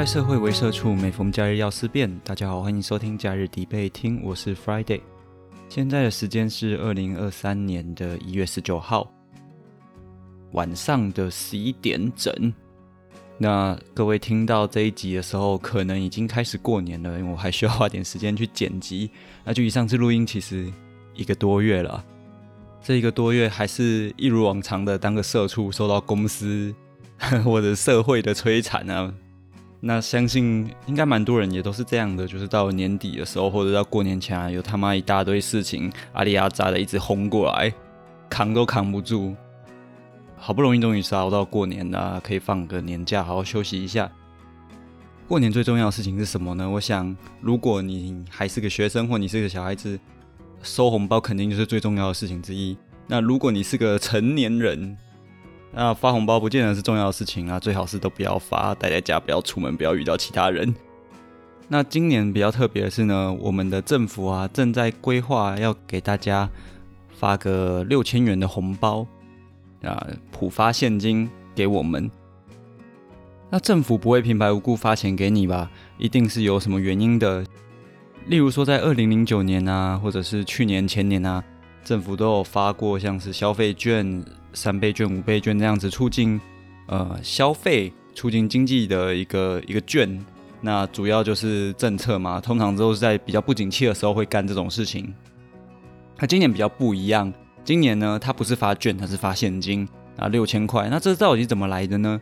在社会为社畜，每逢假日要思辨。大家好，欢迎收听假日底背听，我是 Friday。现在的时间是二零二三年的一月十九号晚上的十一点整。那各位听到这一集的时候，可能已经开始过年了，因为我还需要花点时间去剪辑。那距离上次录音其实一个多月了，这一个多月还是一如往常的当个社畜，受到公司 或者社会的摧残啊。那相信应该蛮多人也都是这样的，就是到年底的时候，或者到过年前啊，有他妈一大堆事情阿里阿扎的一直轰过来，扛都扛不住。好不容易终于是熬到过年了，可以放个年假，好好休息一下。过年最重要的事情是什么呢？我想，如果你还是个学生，或你是个小孩子，收红包肯定就是最重要的事情之一。那如果你是个成年人，那发红包不见得是重要的事情啊，最好是都不要发，待在家，不要出门，不要遇到其他人。那今年比较特别的是呢，我们的政府啊正在规划要给大家发个六千元的红包。啊，普发现金给我们，那政府不会平白无故发钱给你吧？一定是有什么原因的。例如说，在二零零九年啊，或者是去年前年啊，政府都有发过像是消费券、三倍券、五倍券这样子促进呃消费、促进经济的一个一个券。那主要就是政策嘛，通常都是在比较不景气的时候会干这种事情。那今年比较不一样。今年呢，它不是发券，它是发现金啊，六千块。那这到底怎么来的呢？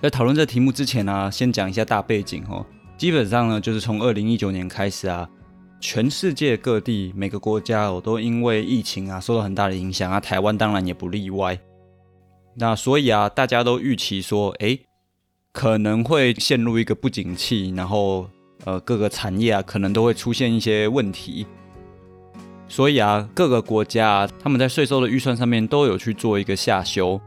在讨论这题目之前呢，先讲一下大背景哦。基本上呢，就是从二零一九年开始啊，全世界各地每个国家哦，都因为疫情啊，受到很大的影响啊，台湾当然也不例外。那所以啊，大家都预期说，哎，可能会陷入一个不景气，然后呃，各个产业啊，可能都会出现一些问题。所以啊，各个国家他们在税收的预算上面都有去做一个下修，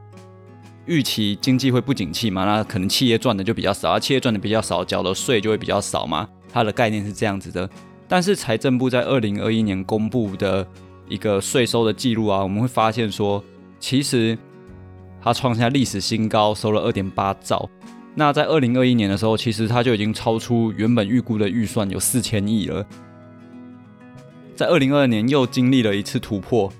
预期经济会不景气嘛，那可能企业赚的就比较少，而企业赚的比较少，缴的税就会比较少嘛。它的概念是这样子的。但是财政部在二零二一年公布的一个税收的记录啊，我们会发现说，其实它创下历史新高，收了二点八兆。那在二零二一年的时候，其实它就已经超出原本预估的预算有四千亿了。在二零二二年又经历了一次突破，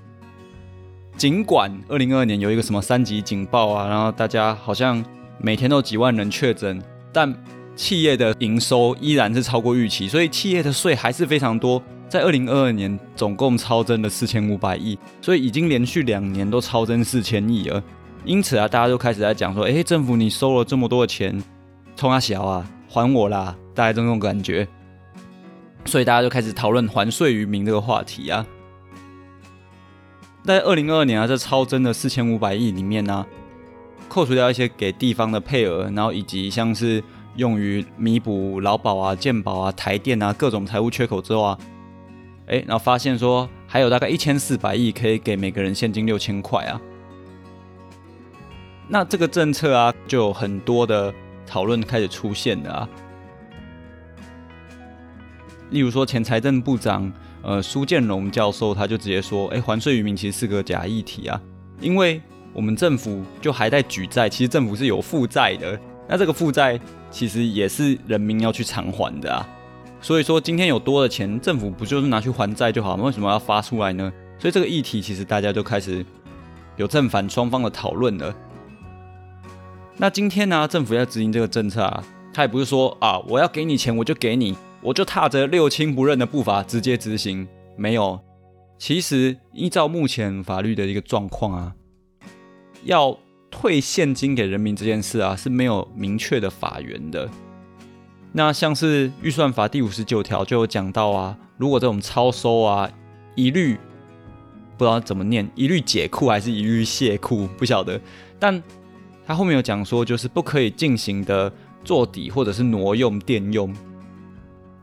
尽管二零二二年有一个什么三级警报啊，然后大家好像每天都几万人确诊，但企业的营收依然是超过预期，所以企业的税还是非常多。在二零二二年总共超增了四千五百亿，所以已经连续两年都超增四千亿了。因此啊，大家都开始在讲说：“哎，政府你收了这么多的钱，冲啊小啊，还我啦！”大概这种感觉。所以大家就开始讨论还税于民这个话题啊。在二零二二年啊，这超增的四千五百亿里面呢，扣除掉一些给地方的配额，然后以及像是用于弥补劳保啊、健保啊、台电啊各种财务缺口之后啊，哎，然后发现说还有大概一千四百亿可以给每个人现金六千块啊。那这个政策啊，就有很多的讨论开始出现了啊。例如说，前财政部长呃苏建荣教授他就直接说：“哎，还税于民其实是个假议题啊，因为我们政府就还在举债，其实政府是有负债的，那这个负债其实也是人民要去偿还的啊。所以说，今天有多的钱，政府不就是拿去还债就好吗？为什么要发出来呢？所以这个议题其实大家就开始有正反双方的讨论了。那今天呢，政府要执行这个政策啊，他也不是说啊，我要给你钱我就给你。”我就踏着六亲不认的步伐直接执行，没有。其实依照目前法律的一个状况啊，要退现金给人民这件事啊是没有明确的法源的。那像是预算法第五十九条就有讲到啊，如果这种超收啊，一律不知道怎么念，一律解库还是一律卸库，不晓得。但他后面有讲说，就是不可以进行的做底或者是挪用垫用。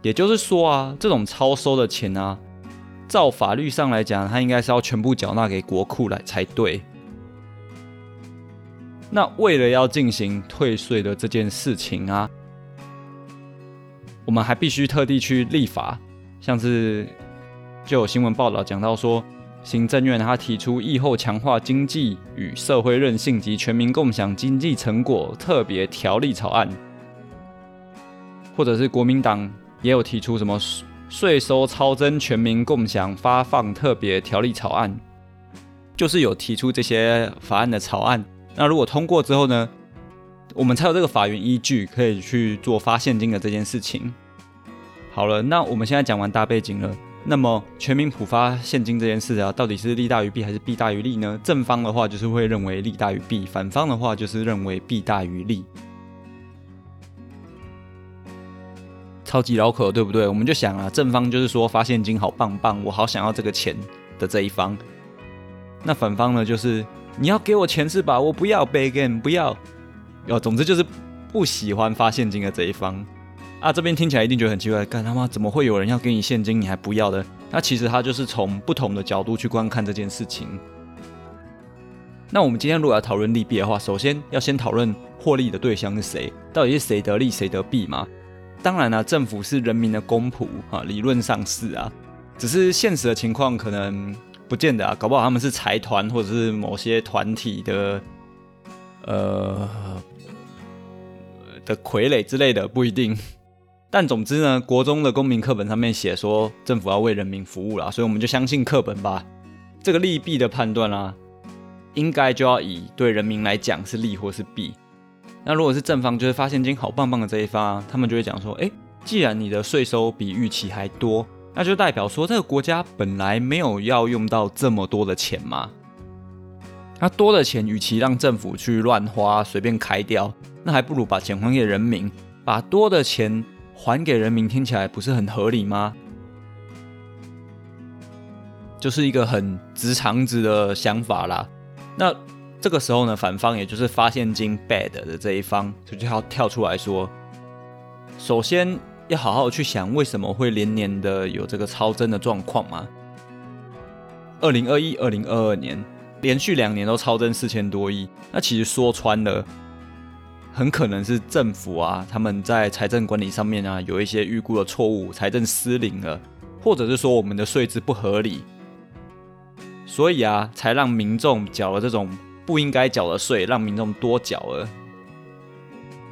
也就是说啊，这种超收的钱啊，照法律上来讲，它应该是要全部缴纳给国库来才对。那为了要进行退税的这件事情啊，我们还必须特地去立法，像是就有新闻报道讲到说，行政院他提出疫后强化经济与社会韧性及全民共享经济成果特别条例草案。或者是国民党也有提出什么税收超征全民共享发放特别条例草案，就是有提出这些法案的草案。那如果通过之后呢，我们才有这个法源依据可以去做发现金的这件事情。好了，那我们现在讲完大背景了。那么全民普发现金这件事啊，到底是利大于弊还是弊大于利呢？正方的话就是会认为利大于弊，反方的话就是认为弊大于利。超级绕口，对不对？我们就想啊，正方就是说发现金好棒棒，我好想要这个钱的这一方。那反方呢，就是你要给我钱是吧？我不要 b a g a n 不要。哦，总之就是不喜欢发现金的这一方。啊，这边听起来一定觉得很奇怪，干他妈怎么会有人要给你现金，你还不要的？那其实他就是从不同的角度去观看这件事情。那我们今天如果要讨论利弊的话，首先要先讨论获利的对象是谁，到底是谁得利谁得弊嘛？当然了，政府是人民的公仆啊，理论上是啊，只是现实的情况可能不见得啊，搞不好他们是财团或者是某些团体的，呃的傀儡之类的，不一定。但总之呢，国中的公民课本上面写说政府要为人民服务啦，所以我们就相信课本吧。这个利弊的判断啦，应该就要以对人民来讲是利或是弊。那如果是正方，就是发现金好棒棒的这一方，他们就会讲说：哎，既然你的税收比预期还多，那就代表说这个国家本来没有要用到这么多的钱嘛。那多的钱，与其让政府去乱花随便开掉，那还不如把钱还给人民，把多的钱。还给人民听起来不是很合理吗？就是一个很直肠子的想法啦。那这个时候呢，反方也就是发现金 bad 的这一方，就要跳出来说：首先要好好去想，为什么会连年的有这个超增的状况吗？二零二一、二零二二年连续两年都超增四千多亿，那其实说穿了。很可能是政府啊，他们在财政管理上面啊有一些预估的错误，财政失灵了，或者是说我们的税制不合理，所以啊，才让民众缴了这种不应该缴的税，让民众多缴了。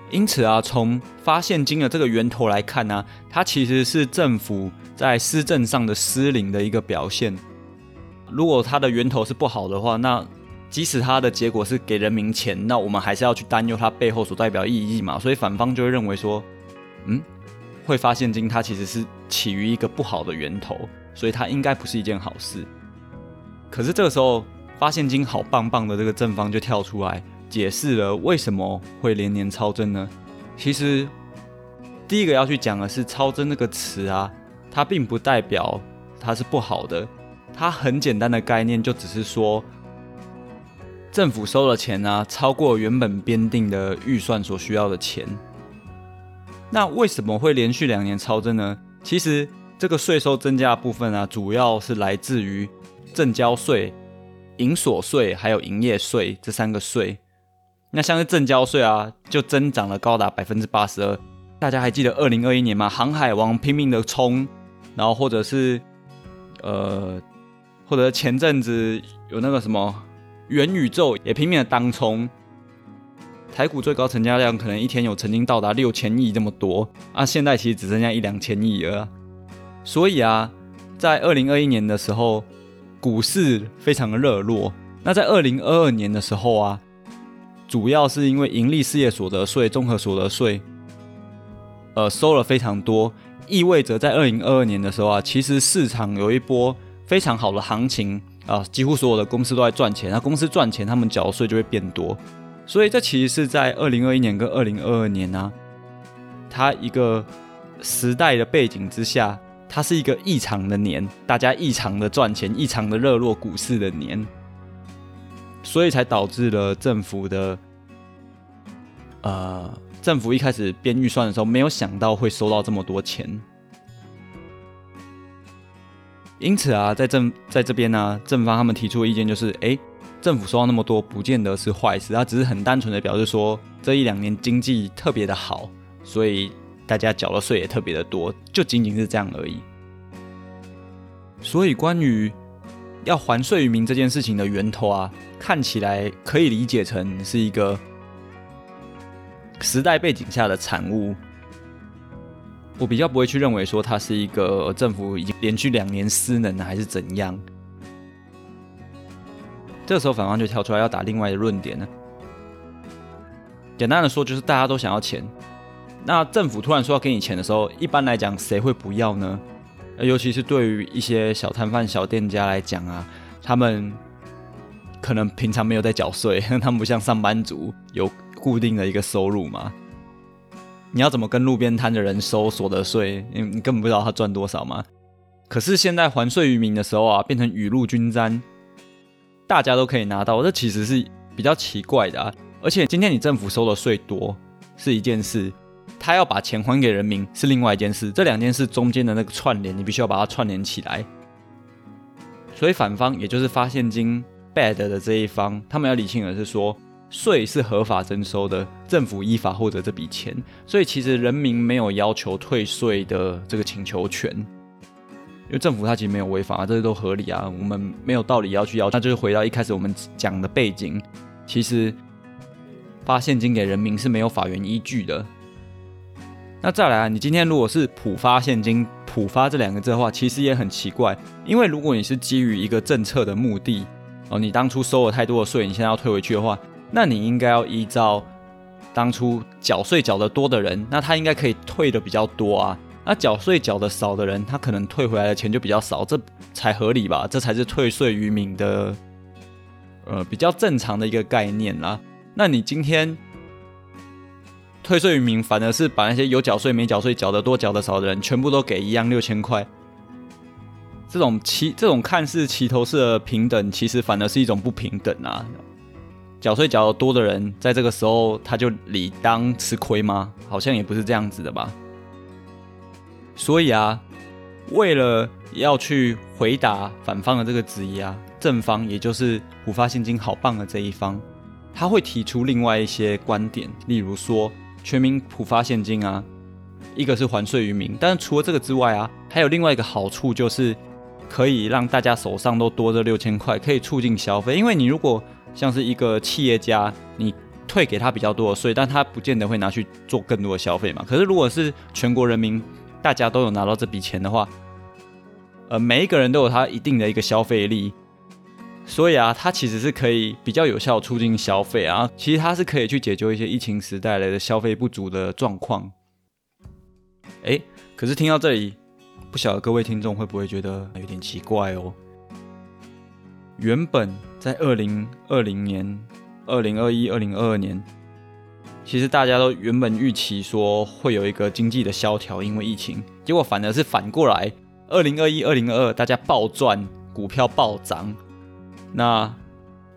因此啊，从发现金的这个源头来看呢，它其实是政府在施政上的失灵的一个表现。如果它的源头是不好的话，那即使它的结果是给人民钱，那我们还是要去担忧它背后所代表意义嘛？所以反方就会认为说，嗯，会发现金它其实是起于一个不好的源头，所以它应该不是一件好事。可是这个时候发现金好棒棒的这个正方就跳出来解释了为什么会连年超增呢？其实第一个要去讲的是超增这个词啊，它并不代表它是不好的，它很简单的概念就只是说。政府收了钱呢，超过原本编定的预算所需要的钱。那为什么会连续两年超增呢？其实这个税收增加的部分啊，主要是来自于正交税、营所税还有营业税这三个税。那像是正交税啊，就增长了高达百分之八十二。大家还记得二零二一年吗？航海王拼命的冲，然后或者是呃，或者前阵子有那个什么。元宇宙也拼命的当冲，台股最高成交量可能一天有曾经到达六千亿这么多啊，现在其实只剩下一两千亿了。所以啊，在二零二一年的时候，股市非常的热络。那在二零二二年的时候啊，主要是因为盈利事业所得税、综合所得税，呃，收了非常多，意味着在二零二二年的时候啊，其实市场有一波非常好的行情。啊，几乎所有的公司都在赚钱，那公司赚钱，他们缴税就会变多，所以这其实是在二零二一年跟二零二二年呢，它一个时代的背景之下，它是一个异常的年，大家异常的赚钱，异常的热络股市的年，所以才导致了政府的，呃，政府一开始编预算的时候，没有想到会收到这么多钱。因此啊，在政在这边呢，正方他们提出的意见就是：哎，政府收到那么多，不见得是坏事，它只是很单纯的表示说，这一两年经济特别的好，所以大家缴的税也特别的多，就仅仅是这样而已。所以，关于要还税于民这件事情的源头啊，看起来可以理解成是一个时代背景下的产物。我比较不会去认为说它是一个政府已经连续两年失能还是怎样。这时候反方就跳出来要打另外的论点呢。简单的说就是大家都想要钱，那政府突然说要给你钱的时候，一般来讲谁会不要呢？尤其是对于一些小摊贩、小店家来讲啊，他们可能平常没有在缴税，他们不像上班族有固定的一个收入嘛。你要怎么跟路边摊的人收所得税？你你根本不知道他赚多少吗？可是现在还税于民的时候啊，变成雨露均沾，大家都可以拿到，这其实是比较奇怪的啊。而且今天你政府收的税多是一件事，他要把钱还给人民是另外一件事，这两件事中间的那个串联，你必须要把它串联起来。所以反方也就是发现金 bad 的这一方，他们要理清的是说。税是合法征收的，政府依法获得这笔钱，所以其实人民没有要求退税的这个请求权，因为政府它其实没有违法啊，这些都合理啊，我们没有道理要去要。那就是回到一开始我们讲的背景，其实发现金给人民是没有法源依据的。那再来啊，你今天如果是普发现金，普发这两个字的话，其实也很奇怪，因为如果你是基于一个政策的目的，哦，你当初收了太多的税，你现在要退回去的话。那你应该要依照当初缴税缴得多的人，那他应该可以退的比较多啊。那缴税缴的少的人，他可能退回来的钱就比较少，这才合理吧？这才是退税于民的，呃，比较正常的一个概念啦。那你今天退税于民，反而是把那些有缴税没缴税、缴得多缴得少的人，全部都给一样六千块，这种齐这种看似齐头式的平等，其实反而是一种不平等啊。缴税缴得多的人，在这个时候他就理当吃亏吗？好像也不是这样子的吧。所以啊，为了要去回答反方的这个质疑啊，正方也就是普发现金好棒的这一方，他会提出另外一些观点，例如说全民普发现金啊，一个是还税于民，但是除了这个之外啊，还有另外一个好处就是可以让大家手上都多这六千块，可以促进消费，因为你如果像是一个企业家，你退给他比较多的税，但他不见得会拿去做更多的消费嘛。可是如果是全国人民，大家都有拿到这笔钱的话，呃，每一个人都有他一定的一个消费力，所以啊，它其实是可以比较有效促进消费啊。其实它是可以去解决一些疫情时带来的消费不足的状况。哎，可是听到这里，不晓得各位听众会不会觉得有点奇怪哦？原本在二零二零年、二零二一、二零二二年，其实大家都原本预期说会有一个经济的萧条，因为疫情，结果反而是反过来，二零二一、二零二二大家暴赚，股票暴涨，那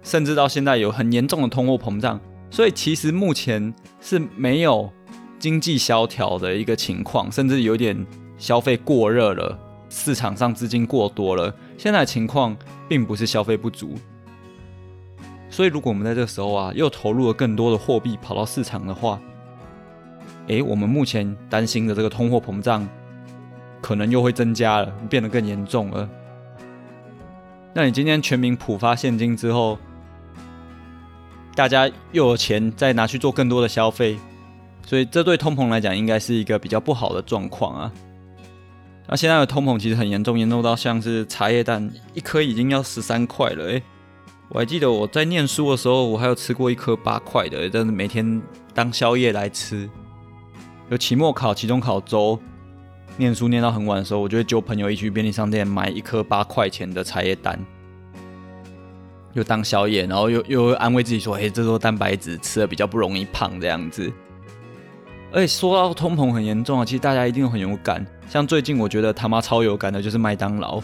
甚至到现在有很严重的通货膨胀，所以其实目前是没有经济萧条的一个情况，甚至有点消费过热了，市场上资金过多了，现在情况。并不是消费不足，所以如果我们在这个时候啊，又投入了更多的货币跑到市场的话，诶，我们目前担心的这个通货膨胀可能又会增加了，变得更严重了。那你今天全民普发现金之后，大家又有钱再拿去做更多的消费，所以这对通膨来讲应该是一个比较不好的状况啊。那现在的通膨其实很严重，严重到像是茶叶蛋一颗已经要十三块了。诶，我还记得我在念书的时候，我还有吃过一颗八块的，真是每天当宵夜来吃。有期末考、期中考周，念书念到很晚的时候，我就会揪朋友一起去便利商店买一颗八块钱的茶叶蛋，又当宵夜，然后又又安慰自己说：“哎，这都蛋白质，吃的比较不容易胖这样子。”而且说到通膨很严重啊，其实大家一定很有感。像最近我觉得他妈超有感的就是麦当劳，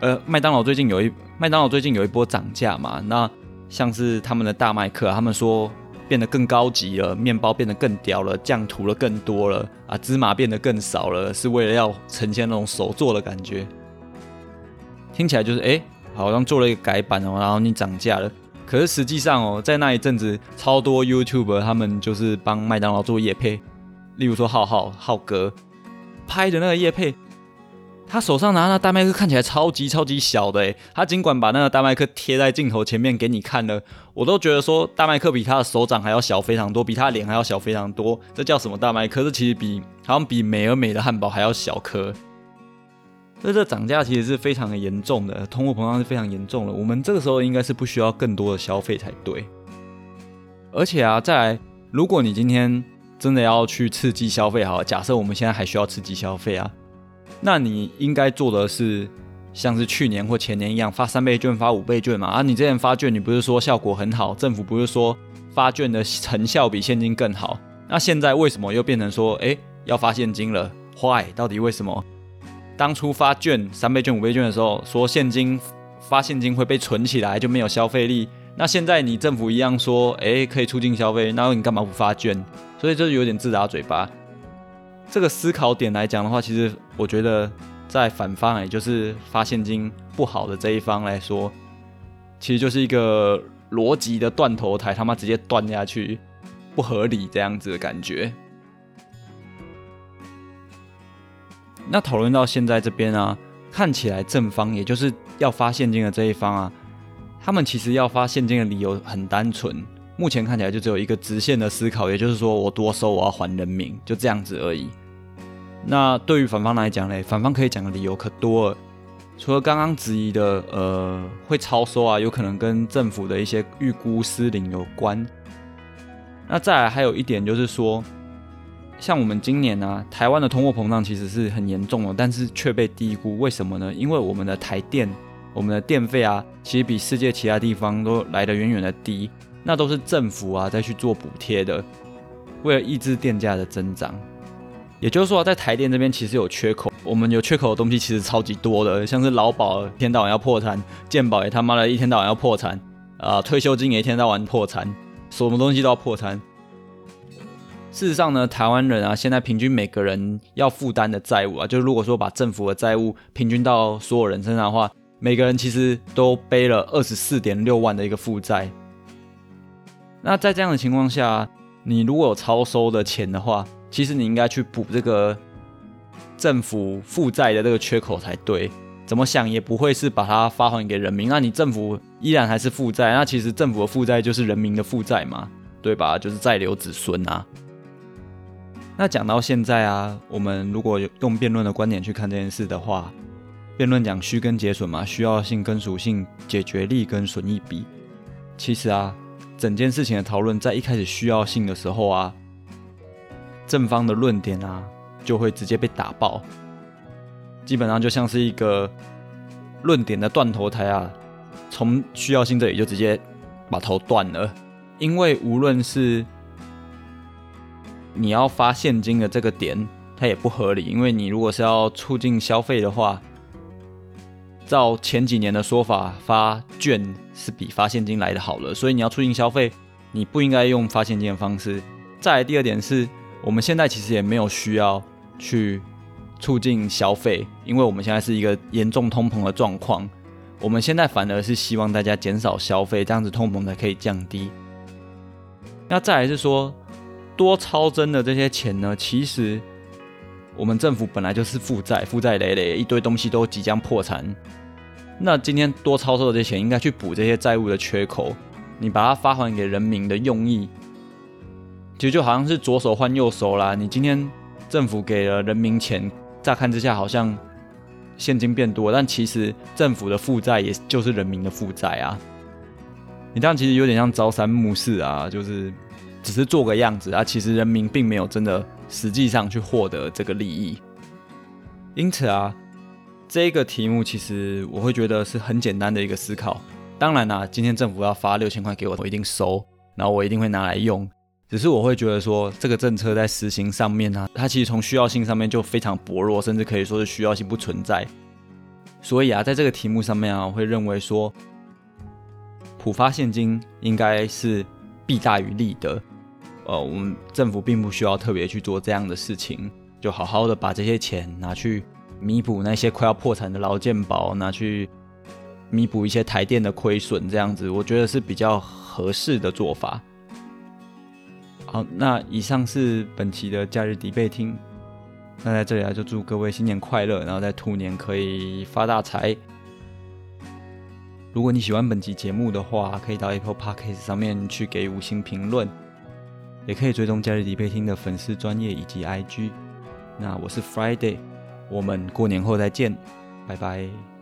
呃，麦当劳最近有一麦当劳最近有一波涨价嘛，那像是他们的大麦克，他们说变得更高级了，面包变得更屌了，酱涂了更多了啊，芝麻变得更少了，是为了要呈现那种手做的感觉。听起来就是哎，好像做了一个改版哦，然后你涨价了。可是实际上哦，在那一阵子，超多 YouTube 他们就是帮麦当劳做夜配，例如说浩浩浩哥拍的那个夜配，他手上拿那大麦克看起来超级超级小的，诶，他尽管把那个大麦克贴在镜头前面给你看了，我都觉得说大麦克比他的手掌还要小非常多，比他脸还要小非常多。这叫什么大麦克？这其实比好像比美而美的汉堡还要小颗。所以这涨价其实是非常的严重的，通货膨胀是非常严重的。我们这个时候应该是不需要更多的消费才对。而且啊，再来，如果你今天真的要去刺激消费，好，假设我们现在还需要刺激消费啊。那你应该做的是，像是去年或前年一样发三倍券、发五倍券嘛？啊，你之前发券，你不是说效果很好？政府不是说发券的成效比现金更好？那现在为什么又变成说，哎，要发现金了？Why？到底为什么？当初发券三倍券、五倍券的时候，说现金发现金会被存起来，就没有消费力。那现在你政府一样说，哎，可以促进消费，那你干嘛不发券？所以这有点自打嘴巴。这个思考点来讲的话，其实我觉得在反方，也就是发现金不好的这一方来说，其实就是一个逻辑的断头台，他妈直接断下去，不合理这样子的感觉。那讨论到现在这边啊，看起来正方，也就是要发现金的这一方啊，他们其实要发现金的理由很单纯。目前看起来就只有一个直线的思考，也就是说我多收我要还人民，就这样子而已。那对于反方来讲嘞，反方可以讲的理由可多了，除了刚刚质疑的，呃，会超收啊，有可能跟政府的一些预估失灵有关。那再来还有一点就是说，像我们今年呢，台湾的通货膨胀其实是很严重的，但是却被低估，为什么呢？因为我们的台电，我们的电费啊，其实比世界其他地方都来得远远的低。那都是政府啊在去做补贴的，为了抑制电价的增长。也就是说，在台电这边其实有缺口，我们有缺口的东西其实超级多的，像是劳保一天到晚要破产，健保也他妈的一天到晚要破产，啊，退休金也一天到晚破产，什么东西都要破产。事实上呢，台湾人啊，现在平均每个人要负担的债务啊，就是如果说把政府的债务平均到所有人身上的话，每个人其实都背了二十四点六万的一个负债。那在这样的情况下，你如果有超收的钱的话，其实你应该去补这个政府负债的这个缺口才对。怎么想也不会是把它发还给人民，那你政府依然还是负债，那其实政府的负债就是人民的负债嘛，对吧？就是再留子孙啊。那讲到现在啊，我们如果用辩论的观点去看这件事的话，辩论讲需跟节损嘛，需要性跟属性，解决利跟损益比，其实啊。整件事情的讨论，在一开始需要性的时候啊，正方的论点啊，就会直接被打爆，基本上就像是一个论点的断头台啊，从需要性这里就直接把头断了。因为无论是你要发现金的这个点，它也不合理，因为你如果是要促进消费的话。照前几年的说法，发券是比发现金来的好了，所以你要促进消费，你不应该用发现金的方式。再来第二点是，我们现在其实也没有需要去促进消费，因为我们现在是一个严重通膨的状况，我们现在反而是希望大家减少消费，这样子通膨才可以降低。那再来是说，多超增的这些钱呢，其实。我们政府本来就是负债，负债累累，一堆东西都即将破产。那今天多超收的这些钱，应该去补这些债务的缺口。你把它发还给人民的用意，其实就好像是左手换右手啦。你今天政府给了人民钱，乍看之下好像现金变多，但其实政府的负债也就是人民的负债啊。你这样其实有点像朝三暮四啊，就是只是做个样子啊，其实人民并没有真的。实际上去获得这个利益，因此啊，这个题目其实我会觉得是很简单的一个思考。当然啦，今天政府要发六千块给我，我一定收，然后我一定会拿来用。只是我会觉得说，这个政策在实行上面呢，它其实从需要性上面就非常薄弱，甚至可以说是需要性不存在。所以啊，在这个题目上面啊，我会认为说，普发现金应该是弊大于利的。呃，我们政府并不需要特别去做这样的事情，就好好的把这些钱拿去弥补那些快要破产的劳健保，拿去弥补一些台电的亏损，这样子我觉得是比较合适的做法。好，那以上是本期的假日迪贝听，那在这里啊，就祝各位新年快乐，然后在兔年可以发大财。如果你喜欢本期节目的话，可以到 Apple Podcast 上面去给五星评论，也可以追踪假日迪贝汀的粉丝专业以及 IG。那我是 Friday，我们过年后再见，拜拜。